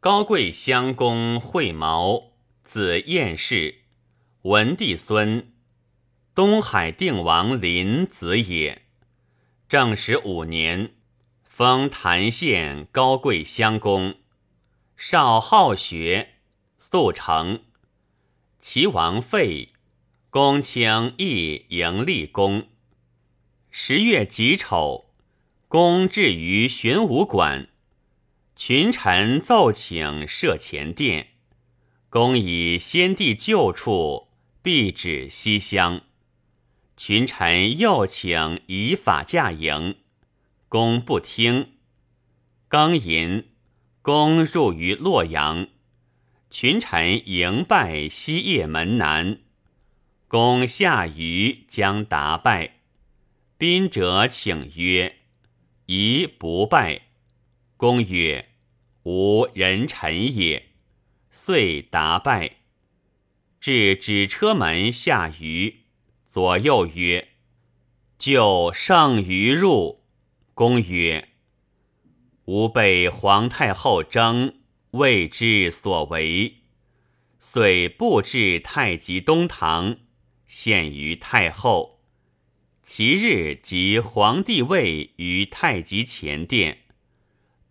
高贵襄公惠毛，字彦氏，文帝孙，东海定王林子也。正始五年，封谭县高贵襄公，少好学，速成。齐王废，公卿亦迎立公。十月己丑，公至于玄武馆。群臣奏请设前殿，公以先帝旧处，必指西乡。群臣又请以法驾迎，公不听。庚寅，公入于洛阳，群臣迎拜西掖门南。公下舆将答拜，宾者请曰：“宜不拜。”公曰。吾人臣也，遂答拜。至止车门下舆，左右曰：“就圣于入。”公曰：“吾被皇太后征，未知所为，遂布置太极东堂，献于太后。其日即皇帝位于太极前殿。”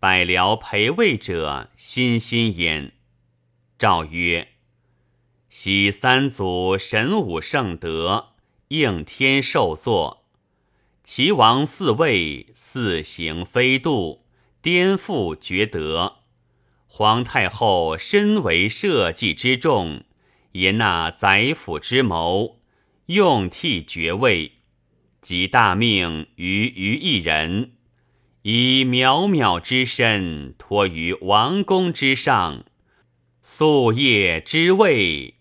百僚陪位者心心焉。诏曰：“昔三祖神武圣德，应天受作。齐王嗣位，四行非度，颠覆厥德。皇太后身为社稷之重，言纳宰辅之谋，用替爵位，即大命于于一人。”以渺渺之身托于王公之上，夙夜之位，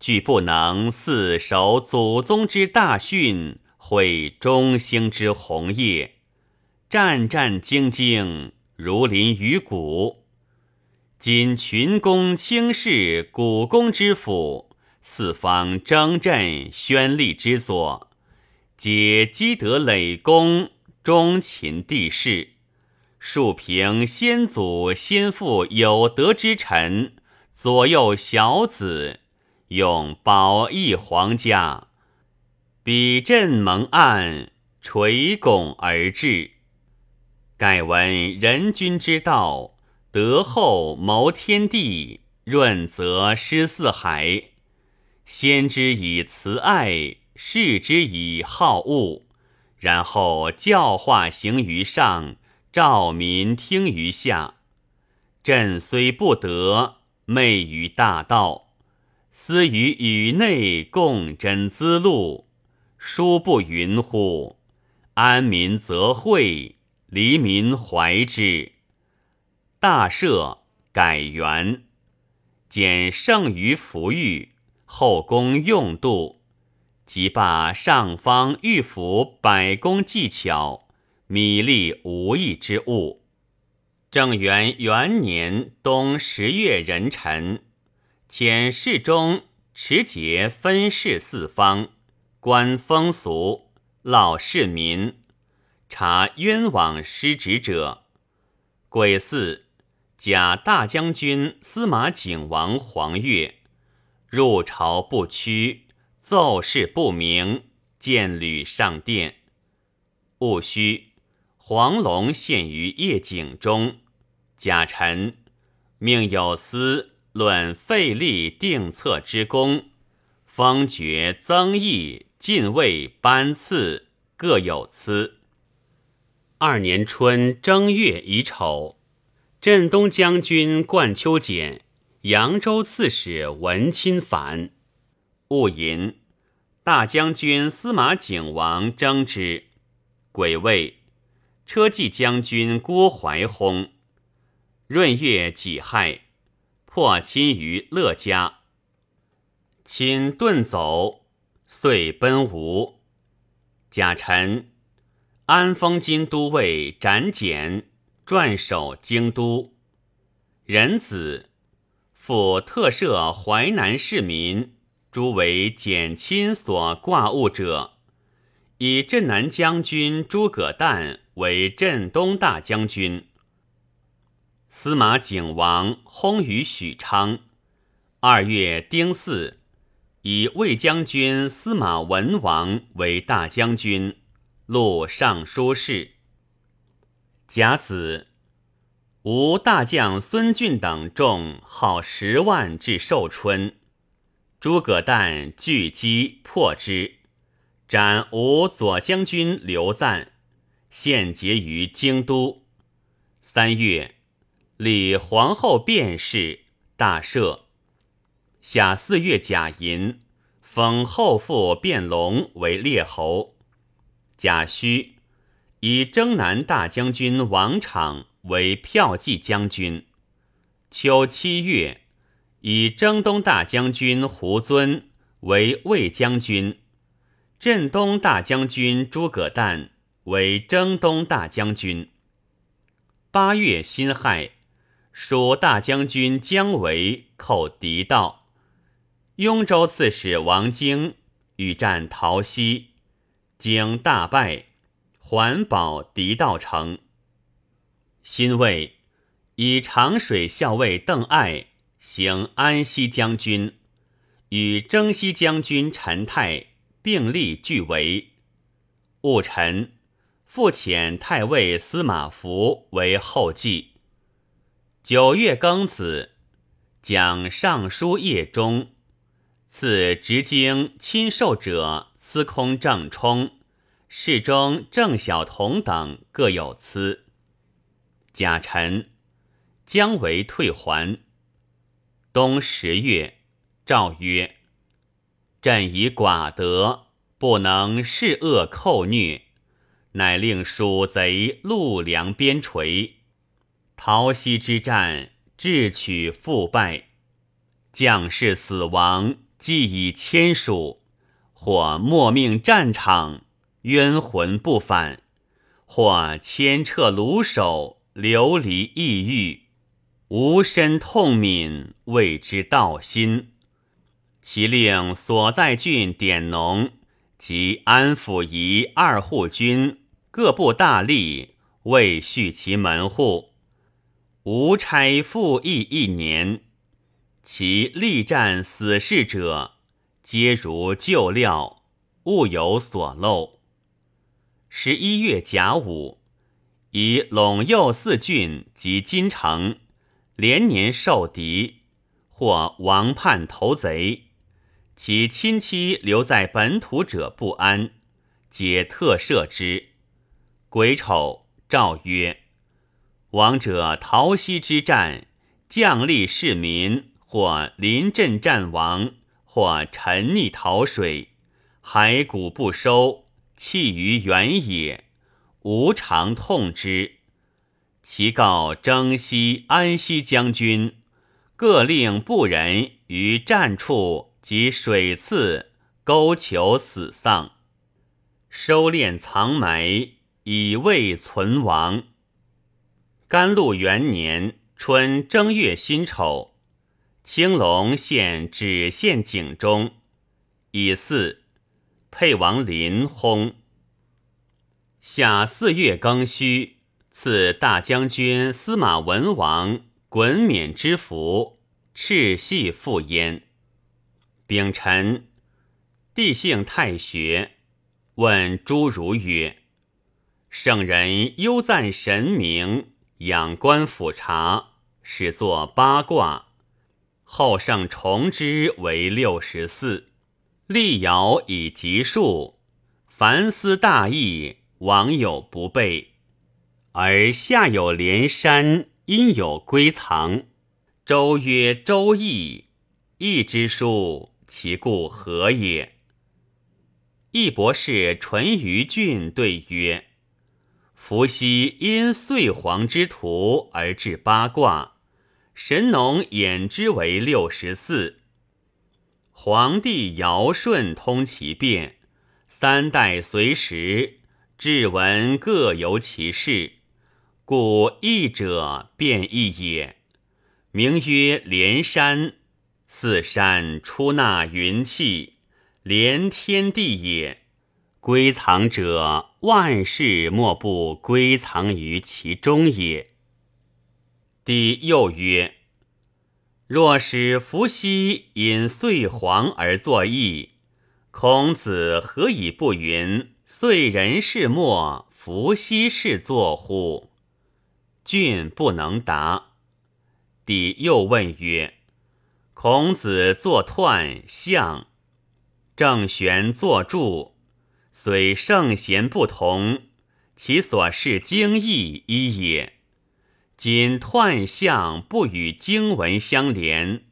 俱不能四守祖宗之大训，毁中兴之宏业，战战兢兢，如临于谷。今群公轻视古公之辅，四方征阵宣立之所，皆积德累功。忠勤帝室，庶平先祖先父有德之臣，左右小子，用保义皇家，比镇蒙暗，垂拱而治。盖闻人君之道，德厚谋天地，润泽施四海。先之以慈爱，示之以好恶。然后教化行于上，照民听于下。朕虽不得，昧于大道，思于宇内共真资路，殊不云乎？安民则惠，黎民怀之。大赦，改元，减剩余服御，后宫用度。即罢上方御府百工技巧，米粒无益之物。正元元年冬十月壬辰，遣侍中持节分事四方，观风俗，老市民，查冤枉失职者。癸巳，假大将军司马景王黄钺入朝不趋。奏事不明，见履上殿。戊戌，黄龙陷于夜井中。贾臣命有司论废立定策之功，封爵增邑，进位班次各有赐。二年春正月乙丑，镇东将军冠秋简、扬州刺史文钦反。戊寅。大将军司马景王征之，癸未，车骑将军郭怀薨。闰月己亥，破亲于乐家。亲遁走，遂奔吴。贾臣安封金都尉斩简，转守京都。仁子复特赦淮南市民。诸为简亲所挂物者，以镇南将军诸葛诞为镇东大将军。司马景王薨于许昌。二月丁巳，以魏将军司马文王为大将军，录尚书事。甲子，吴大将孙峻等众号十万至寿春，诸葛诞聚击破之，斩吴左将军刘赞，献节于京都。三月，立皇后卞氏，大赦。夏四月甲寅，封后父卞龙为列侯。甲戌，以征南大将军王昶为骠骑将军。秋七月，以征东大将军胡遵为卫将军。镇东大将军诸葛诞为征东大将军。八月辛亥，蜀大将军姜维寇狄道。雍州刺史王经与战陶溪，经大败，还保狄道城。辛未，以长水校尉邓艾行安西将军，与征西将军陈泰并立俱为。戊辰，复遣太尉司马孚为后继。九月庚子，讲尚书叶中。赐直经亲授者司空郑冲、侍中郑晓彤等各有赐。甲辰，姜维退还。冬十月，诏曰：“朕以寡德，不能恃恶寇虐，乃令蜀贼陆梁边陲。陶溪之战，智取复败，将士死亡。”既已签署，或莫命战场，冤魂不返；或牵撤卢首，流离异域，无身痛悯，谓之道心。其令所在郡典农及安抚仪二户军各部大吏，未续其门户，无差复役一年。其力战死事者，皆如旧料，物有所漏。十一月甲午，以陇右四郡及金城连年受敌，或王叛投贼，其亲戚留在本土者不安，皆特赦之。癸丑，诏曰：王者陶溪之战，将吏士民。或临阵战亡，或沉溺逃水，骸骨不收，弃于原野，无常痛之。其告征西、安西将军，各令部人于战处及水次沟求死丧，收敛藏埋，以慰存亡。甘露元年春正月辛丑。青龙县止县井中，以四沛王林薨。夏四月庚戌，赐大将军司马文王衮冕之服，赤系赴焉。丙辰，帝幸太学，问诸儒曰：“圣人优赞神明，仰观俯察，始作八卦。”后圣重之为六十四，立爻以吉数，凡思大义，往有不备。而下有连山，阴有归藏。周曰：“周易，易之书，其故何也？”易博士淳于俊对曰：“伏羲因岁皇之图而治八卦。”神农演之为六十四，皇帝尧舜通其变，三代随时，志文各由其事，故易者变易也。名曰连山，四山出纳云气，连天地也。归藏者，万事莫不归藏于其中也。帝又曰：“若使伏羲因岁黄而作义，孔子何以不云岁人是末，伏羲是作乎？”郡不能答。帝又问曰：“孔子作彖象，郑玄作柱，虽圣贤不同，其所示经义一也。今彖象不与经文相连，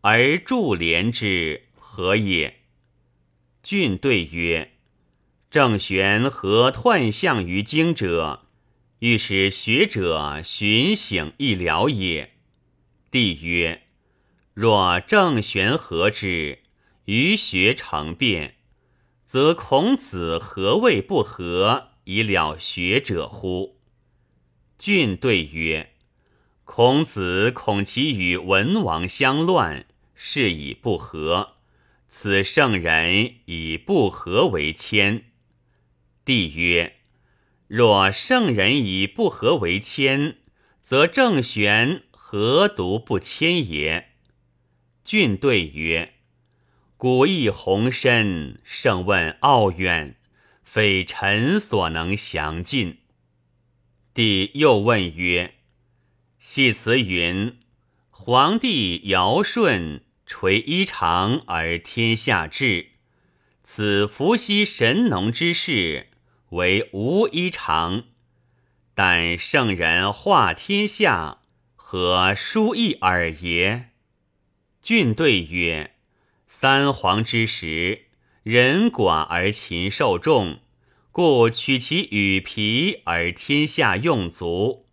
而柱连之，何也？”郡对曰：“郑玄何彖象于经者？欲使学者寻省一了也。”帝曰：“若郑玄合之，于学成辩，则孔子何谓不合以了学者乎？”郡对曰：“孔子恐其与文王相乱，是以不合。此圣人以不合为谦。”帝曰：“若圣人以不合为谦，则正玄。”何独不谦也？郡对曰：“古意宏深，圣问奥远，非臣所能详尽。”帝又问曰：“系辞云：‘皇帝尧舜垂衣裳而天下治，此伏羲神农之事，为无衣裳。但圣人化天下。’”何殊异耳也？郡对曰：“三皇之时，人寡而禽兽众，故取其羽皮而天下用足；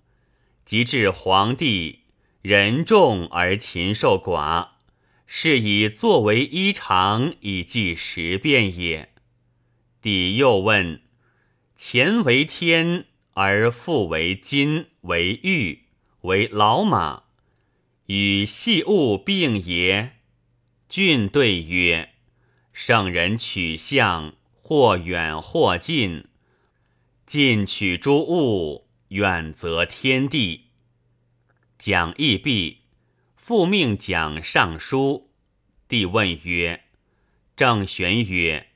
及至黄帝，人众而禽兽寡，是以作为衣裳以记时变也。”帝又问：“前为天，而复为金为玉？”为老马，与细物并也。郡对曰：“圣人取象，或远或近，近取诸物，远则天地。”讲义毕，复命讲尚书。帝问曰：“郑玄曰：‘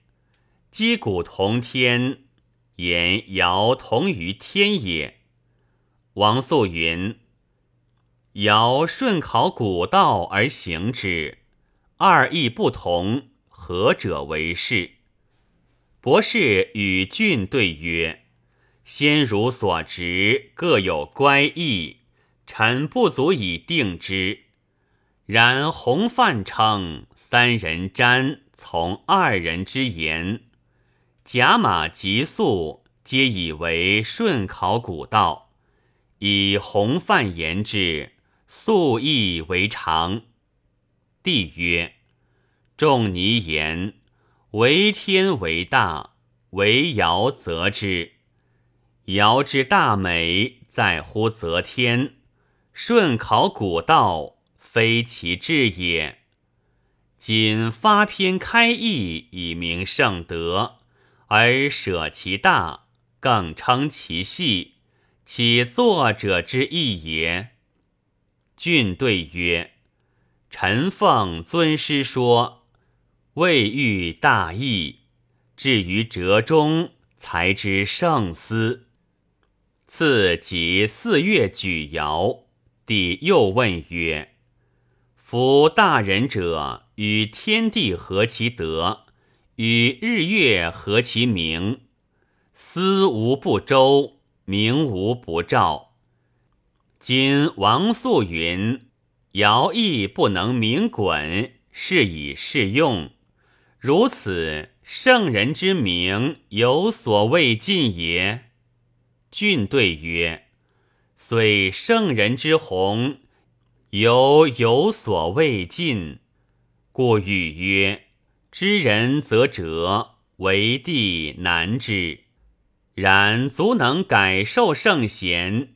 击鼓同天，言尧同于天也。’王肃云。”尧舜考古道而行之，二义不同，何者为是？博士与郡对曰：“先儒所执各有乖异，臣不足以定之。然洪范称三人瞻从二人之言，甲马及粟皆以为舜考古道，以洪范言之。”素义为常。帝曰：“仲尼言，为天为大，为尧则之。尧之大美，在乎则天；舜考古道，非其志也。今发篇开义，以明圣德，而舍其大，更称其细，其作者之意也。”郡对曰：“臣奉尊师说，未遇大义，至于折中，才知圣思。次即四月举尧，帝又问曰：‘夫大人者，与天地合其德，与日月合其明，思无不周，明无不照。’”今王肃云：“尧亦不能明滚，是以适用。如此，圣人之明有所未尽也。”俊对曰：“虽圣人之宏，犹有所未尽，故语曰：‘知人则哲，为帝难之。’然足能改受圣贤。”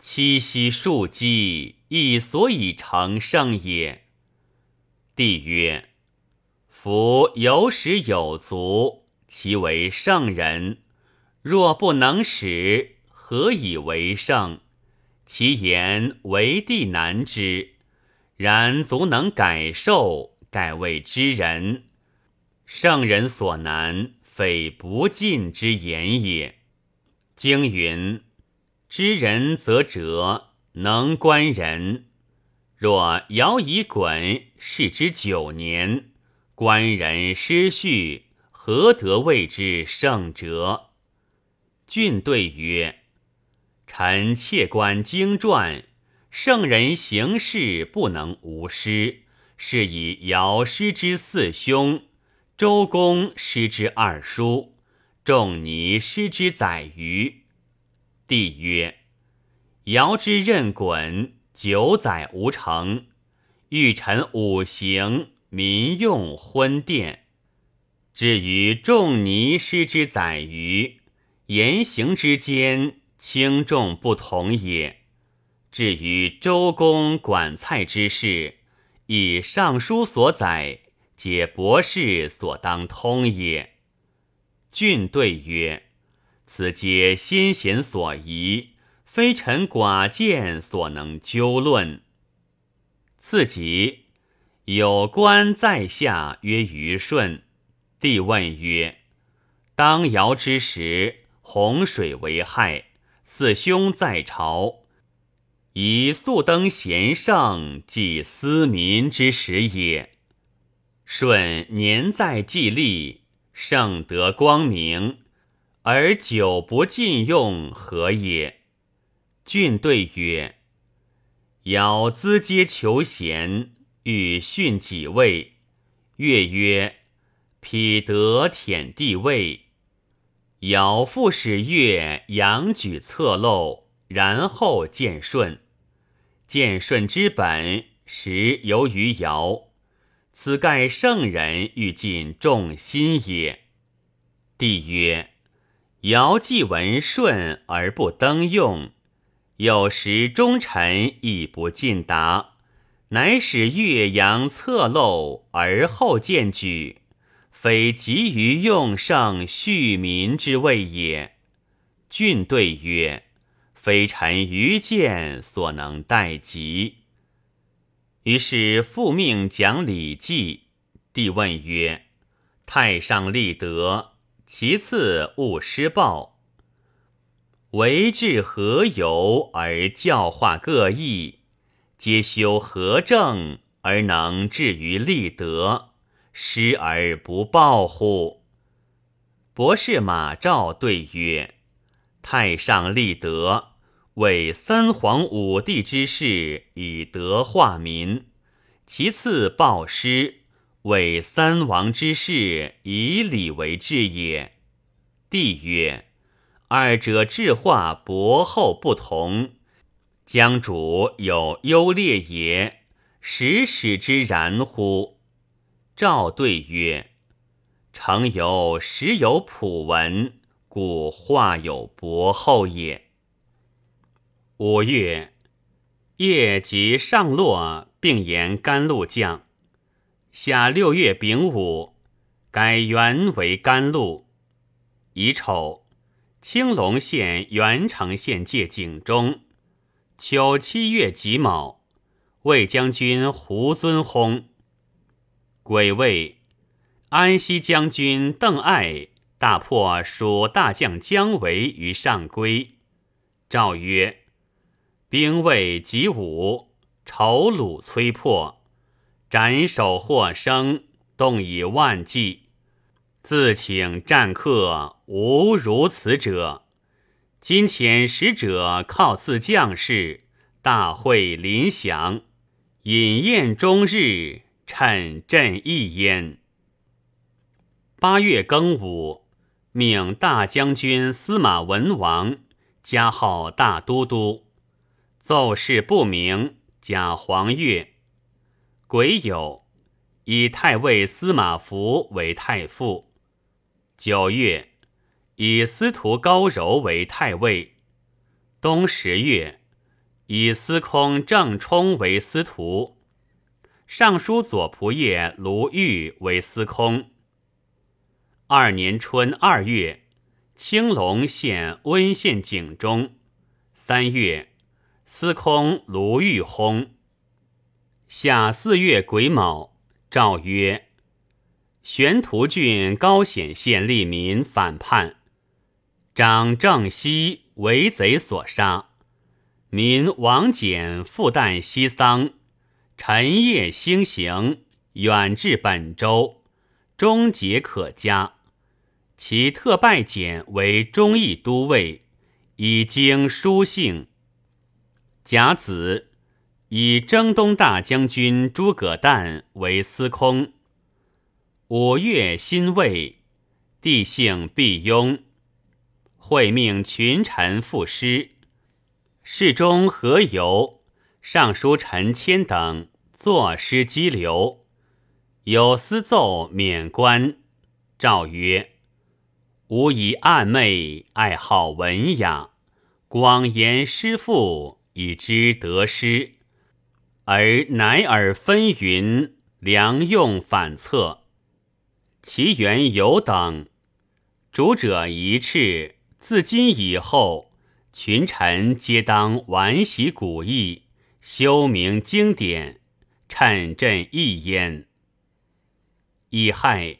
七夕数积，亦所以成圣也。帝曰：“夫有始有足，其为圣人；若不能使，何以为圣？其言为帝难之，然足能改受，盖谓知人。圣人所难，非不尽之言也。经云：知人则哲，能观人。若尧以鲧视之九年，观人失序，何得谓之圣哲？俊对曰：“臣窃观经传，圣人行事不能无失，是以尧失之四兄。”周公失之二叔，仲尼失之宰予。帝曰：“尧之任鲧九载无成，欲臣五行，民用昏殿。至于仲尼失之宰予，言行之间轻重不同也。至于周公管蔡之事，以尚书所载。”皆博士所当通也。俊对曰：“此皆先贤所宜，非臣寡见所能究论。”次集有官在下曰虞舜。帝问曰：“当尧之时，洪水为害，四兄在朝，以速登贤圣，即思民之时也。”舜年在既立，圣德光明，而久不尽用，何也？俊对曰：“尧资阶求贤，欲训己位。乐曰：‘匹德舔地位。’尧复使乐扬举侧漏，然后见舜。见舜之本，实由于尧。”此盖圣人欲尽众心也。帝曰：“尧既闻舜而不登用，有时忠臣亦不尽达，乃使岳阳侧漏而后见举，非急于用圣恤民之谓也。”俊对曰：“非臣愚见所能待及。”于是复命讲《礼记》。帝问曰：“太上立德，其次勿施暴。为治何由而教化各异？皆修何正而能至于立德，施而不暴乎？”博士马昭对曰：“太上立德。”为三皇五帝之事，以德化民；其次报师，为三王之事，以礼为治也。帝曰：二者治化薄厚不同，将主有优劣也，实使之然乎？赵对曰：诚有实有普文，故化有薄厚也。五月，夜及上洛，并言甘露降。夏六月丙午，改元为甘露。乙丑，青龙县元城县界井中。秋七月己卯，魏将军胡遵薨。癸未，安西将军邓艾大破蜀大将姜维于上邽。诏曰。兵未及武，丑虏摧破，斩首获生，动以万计。自请战客，无如此者。今遣使者犒赐将士，大会临祥，饮宴终日，趁朕意焉。八月庚午，命大将军司马文王加号大都督。奏事不明，假黄钺。癸酉，以太尉司马孚为太傅。九月，以司徒高柔为太尉。冬十月，以司空郑冲为司徒。尚书左仆射卢玉为司空。二年春二月，青龙县温县井中。三月。司空卢玉轰。夏四月癸卯，诏曰：玄图郡高显县吏民反叛，长郑熙为贼所杀，民王简复旦西丧，晨夜兴行，远至本州，终结可嘉。其特拜简为忠义都尉，以经书信。甲子。以征东大将军诸葛诞为司空。五月辛未，帝姓毕雍，会命群臣赋诗。侍中何由、尚书陈谦等作诗激流，有私奏免官。诏曰：“吾以暗昧，爱好文雅，广言诗赋，以知得失。”而乃尔纷纭，良用反侧，其缘有等。主者一斥。自今以后，群臣皆当玩习古意，修明经典，趁朕一焉。乙亥，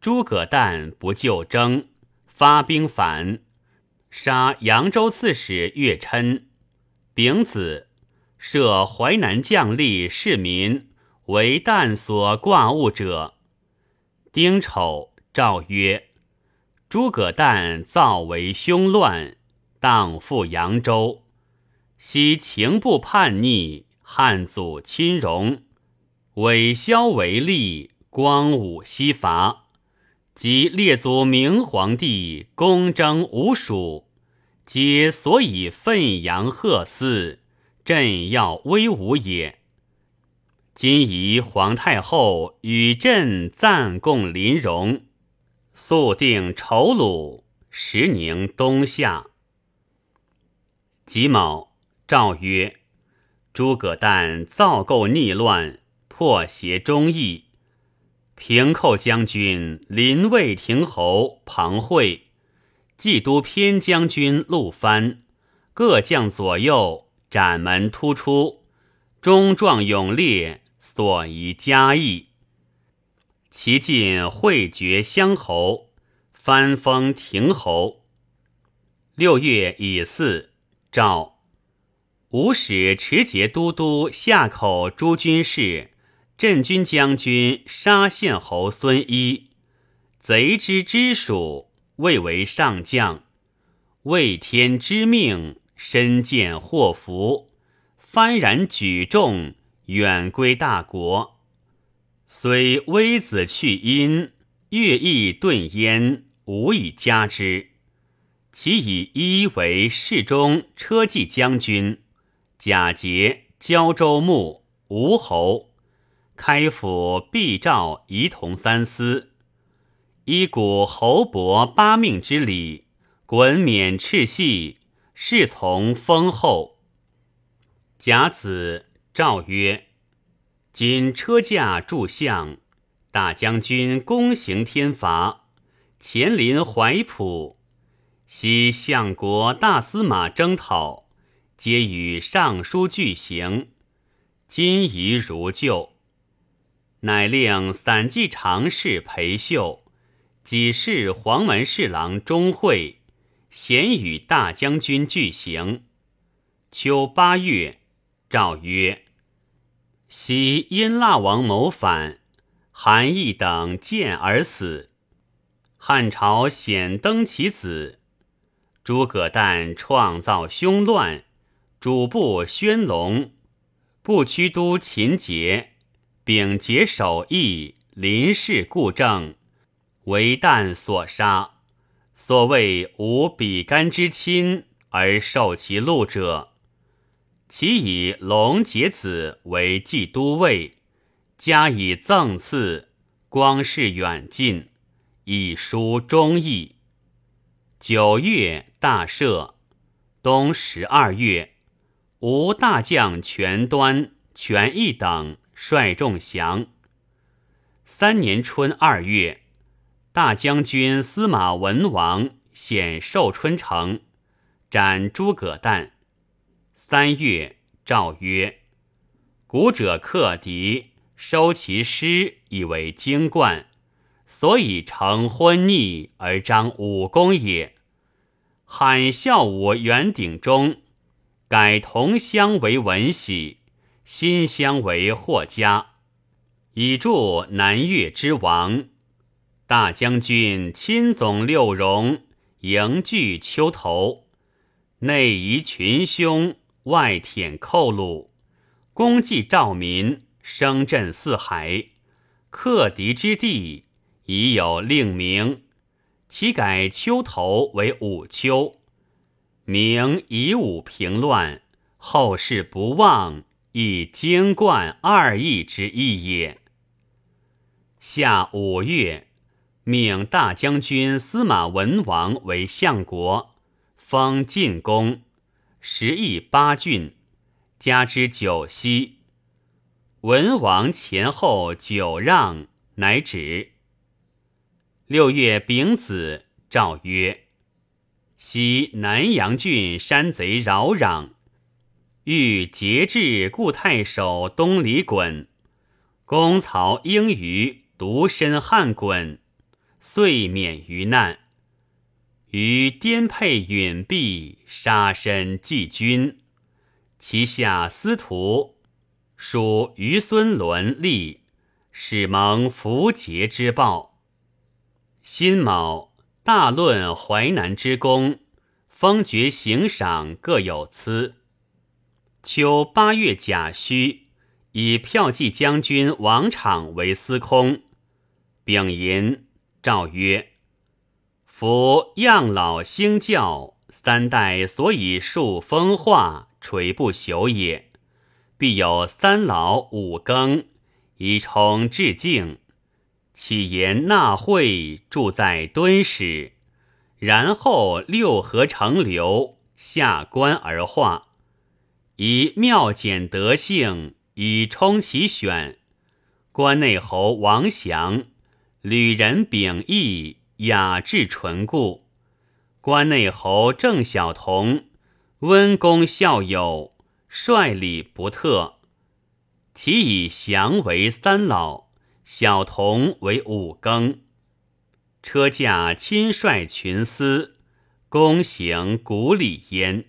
诸葛诞不就征，发兵反，杀扬州刺史岳琛。丙子。设淮南将吏市民为旦所挂物者。丁丑，诏曰：诸葛诞造为凶乱，当赴扬州。昔情不叛逆，汉祖亲荣，伪萧为立，光武西伐。及列祖明皇帝公征吴蜀，皆所以奋扬赫斯。朕要威武也。今宜皇太后与朕暂共临戎，速定仇虏，时宁东夏。己卯，诏曰：诸葛诞造构逆乱，破邪忠义。平寇将军临魏亭侯庞会，冀都偏将军陆蕃，各将左右。斩门突出，忠壮勇烈，所宜嘉义。其晋会决乡侯，藩封亭侯。六月乙巳，诏吴使持节都督夏口诸军事、镇军将军沙县侯孙一，贼之之属，未为上将，为天之命。身见祸福，幡然举重，远归大国。虽微子去阴，乐毅顿焉，无以加之。其以一为侍中、车骑将军，假节胶州牧、吴侯，开府毕诏仪同三司，依古侯伯八命之礼，滚冕赤系。侍从封后。甲子，诏曰：今车驾助相，大将军公行天罚，前临怀浦，西相国大司马征讨，皆与尚书俱行。今宜如旧，乃令散骑常侍裴秀，己事黄门侍郎钟会。咸与大将军俱行。秋八月，诏曰：昔因腊王谋反，韩义等见而死。汉朝显登其子。诸葛诞创造凶乱，主簿宣龙，不屈都秦节，秉节守义，临事故政，为旦所杀。所谓无比干之亲而受其禄者，其以龙结子为冀都尉，加以赠赐，光是远近，以书忠义。九月大赦，冬十二月，吴大将全端、全义等率众降。三年春二月。大将军司马文王显寿春城，斩诸葛诞。三月，诏曰：“古者克敌，收其师以为精冠，所以成昏逆而彰武功也。”喊孝武元鼎中，改同乡为文喜，新乡为霍家，以助南越之王。大将军亲总六戎，迎拒丘头，内夷群凶。外舔寇虏，功绩兆民，声震四海。克敌之地已有令名，其改丘头为武丘，名以武平乱，后世不忘，以精冠二义之意也。夏五月，命大将军司马文王为相国，封晋公。十邑八郡，加之九锡。文王前后九让，乃止。六月丙子，诏曰：昔南阳郡山贼扰攘，欲节制故太守东离衮，公曹应于独身汉衮，遂免于难。于颠沛允弼，杀身济君。其下司徒属于孙伦立，始蒙符节之报。辛卯，大论淮南之功，封爵行赏各有资。秋八月甲戌，以骠骑将军王昶为司空。丙寅，诏曰。夫样老兴教三代所以树风化垂不朽也，必有三老五更以崇致敬，启言纳会住在敦史，然后六合成流下官而化，以妙简德性以充其选。关内侯王祥、吕人秉义。雅致淳固，关内侯郑晓彤温公孝友，率礼不特。其以祥为三老，小童为五更。车驾亲率群司，公行古礼焉。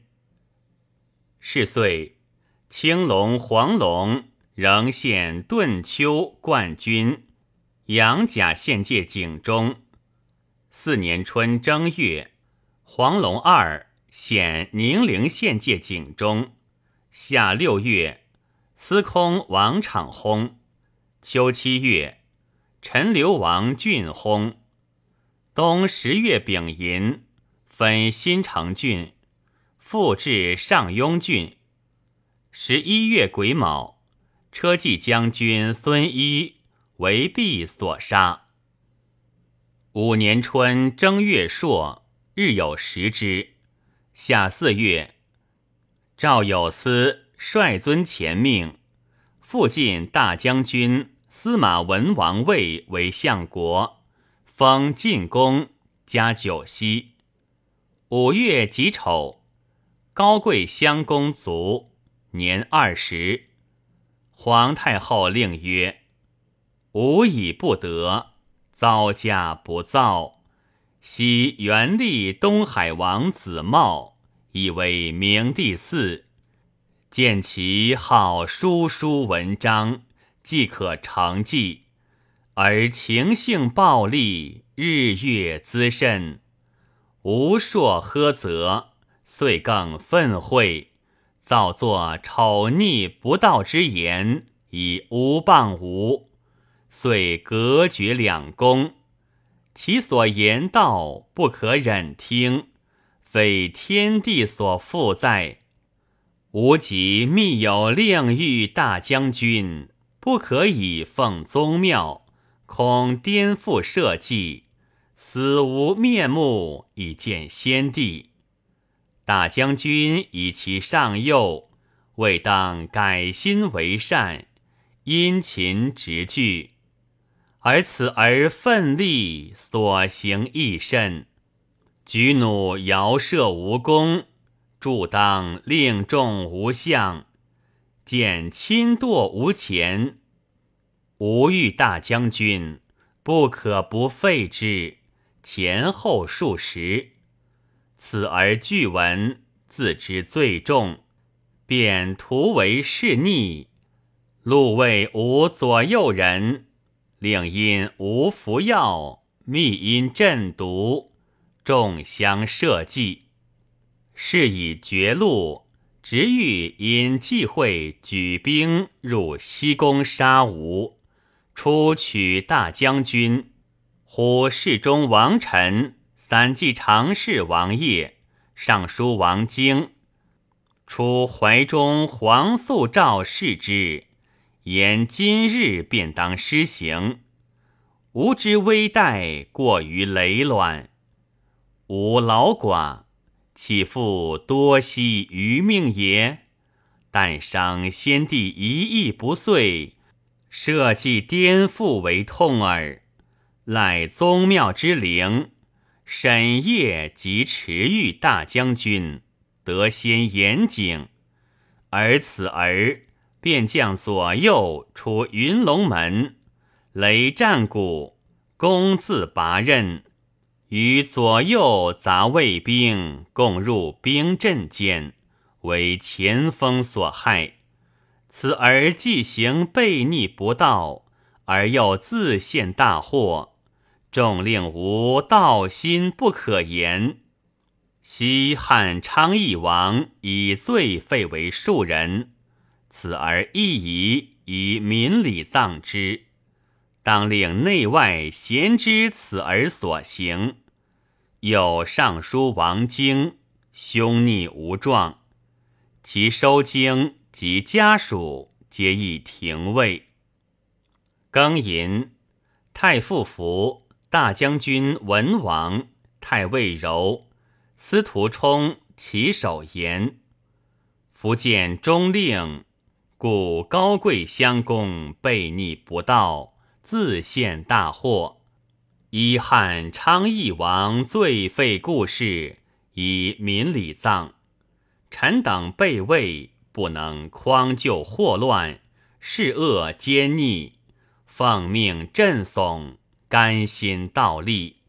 是岁，青龙、黄龙仍现顿丘冠军，杨甲献界景中。四年春正月，黄龙二显宁陵县界景中。夏六月，司空王昶薨。秋七月，陈留王郡薨。冬十月丙寅，分新城郡，复置上庸郡。十一月癸卯，车骑将军孙一为毕所杀。五年春正月朔，日有食之。夏四月，赵有司率尊前命，复晋大将军司马文王位为相国，封晋公，加九锡。五月己丑，高贵襄公卒，年二十。皇太后令曰：“无以不得。”造驾不造，昔元立东海王子茂，以为明帝嗣，见其好书书文章，即可成绩，而情性暴戾，日月滋甚，无硕呵责，遂更愤恚，造作丑逆不道之言，以诬谤吾。遂隔绝两宫，其所言道不可忍听，非天地所负载。吾即密有令谕大将军，不可以奉宗庙，恐颠覆社稷，死无面目以见先帝。大将军以其上幼，未当改心为善，殷勤直具。而此而奋力所行亦甚，举弩遥射无功，助当令众无相，见亲堕无前。吾欲大将军不可不废之。前后数十，此而据闻，自知罪重，便图为是逆。路为无左右人，令因无服药，密因鸩毒，众相设计。是以绝路，直欲因忌讳举兵入西宫杀吴，出取大将军。呼侍中王臣、散骑常侍王业、尚书王经出怀中黄素诏示之，言今日便当施行。吾之危殆过于累卵，吾老寡，岂复多惜余命也？但伤先帝一意不遂，社稷颠覆为痛耳。赖宗庙之灵，沈夜及持玉大将军得先严谨，而此儿便将左右出云龙门，雷战鼓，攻自拔刃，与左右杂卫兵共入兵阵间，为前锋所害。此儿既行悖逆不道，而又自陷大祸。众令吾道心不可言。西汉昌邑王以罪废为庶人，此而亦宜以民礼葬之。当令内外贤知此而所行。有尚书王经，凶逆无状，其收经及家属皆亦廷尉。庚寅，太傅服。大将军文王、太尉柔、司徒冲齐守言：福建中令，故高贵襄公悖逆不道，自陷大祸。依汉昌邑王罪废故事，以民礼葬。臣等备位，不能匡救祸乱，是恶奸逆，奉命振耸。甘心倒立，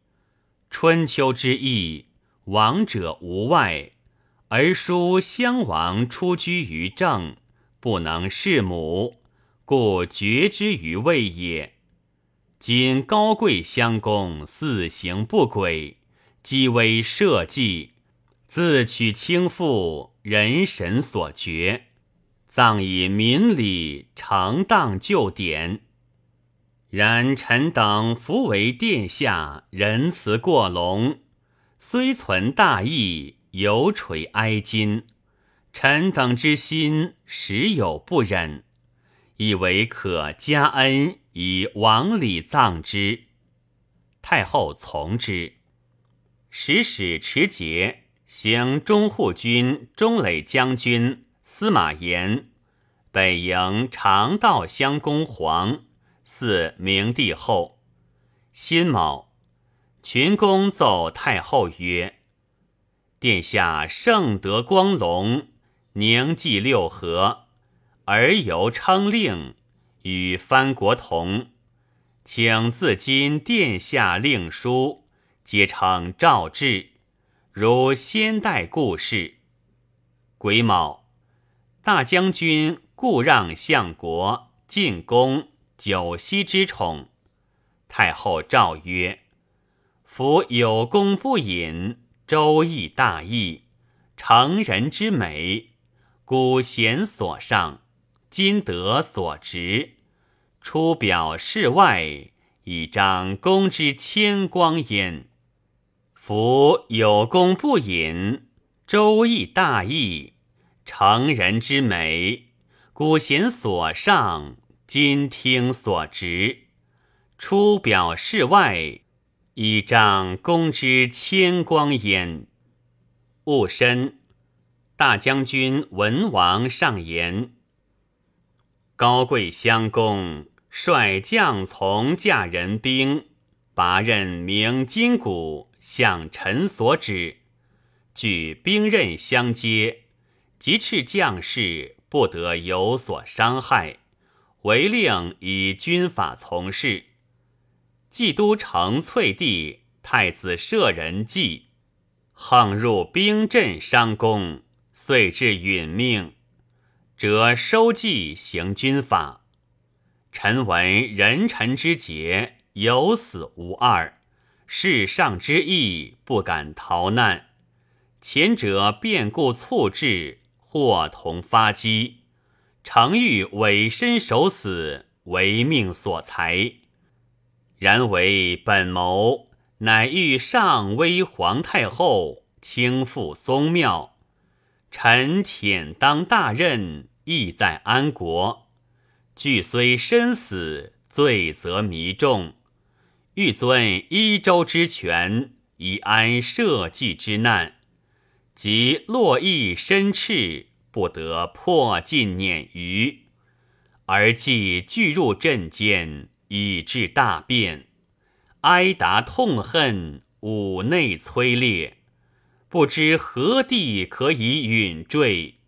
春秋之意，王者无外，而叔襄王出居于政，不能弑母，故绝之于位也。今高贵襄公四行不轨，积威社稷，自取轻负，人神所绝，葬以民礼，承当旧典。然臣等弗为殿下仁慈过隆，虽存大义，犹垂哀今。臣等之心实有不忍，以为可加恩以往礼葬之。太后从之。使使持节行中护军中垒将军司马炎，北迎长道襄公皇。祀明帝后，辛卯，群公奏太后曰：“殿下圣德光隆，宁济六合，而犹称令，与藩国同。请自今殿下令书，皆称诏制，如先代故事。癸卯，大将军故让相国进宫。”九锡之宠，太后诏曰：“夫有功不隐，周易大义，成人之美，古贤所上，今德所执，出表示外，以彰公之谦光焉。夫有功不隐，周易大义，成人之美，古贤所上。”今听所执，出表示外，以彰公之谦光焉。戊申，大将军文王上言：高贵襄公率将从驾人兵，拔刃鸣金鼓，向臣所指。举兵刃相接，即斥将士不得有所伤害，违令以军法从事。冀都城翠帝太子舍人纪，横入兵阵伤公，遂至殒命，则收祭行军法。臣闻人臣之节，有死无二。世上之意，不敢逃难。前者变故猝至，或同发机，常欲委身守死，为命所裁。然为本谋，乃欲上威皇太后，轻负宗庙。臣忝当大任，意在安国。惧虽身死，罪责弥重。欲尊一州之权，以安社稷之难；及洛邑深赤，不得破尽撵余，而既拒入阵间，以致大变。哀达痛恨，五内摧裂，不知何地可以允坠。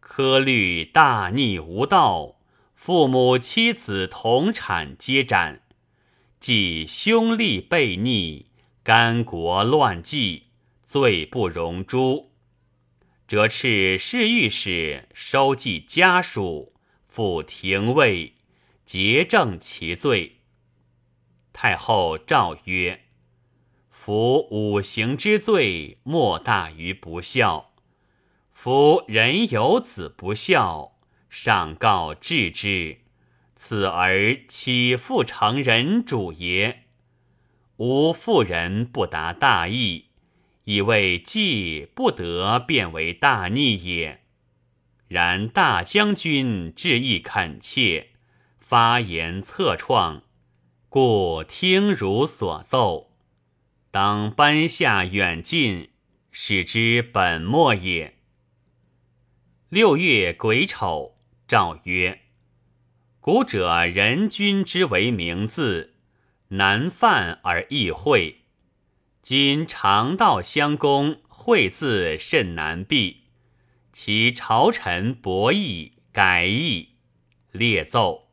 科虑大逆无道，父母妻子同产皆斩。即兄弟悖逆，干国乱纪，罪不容诛。则敕侍御史收记家属，复廷尉，结正其罪。太后诏曰：“夫五行之罪，莫大于不孝。夫人有子不孝，上告治之。”此儿岂复成人主也？吾妇人不达大义，以为计不得，变为大逆也。然大将军志意恳切，发言策创，故听汝所奏，当颁下远近，使之本末也。六月癸丑，诏曰。古者人君之为名字，难犯而易会。今常道相公讳字甚难避，其朝臣博弈改易列奏。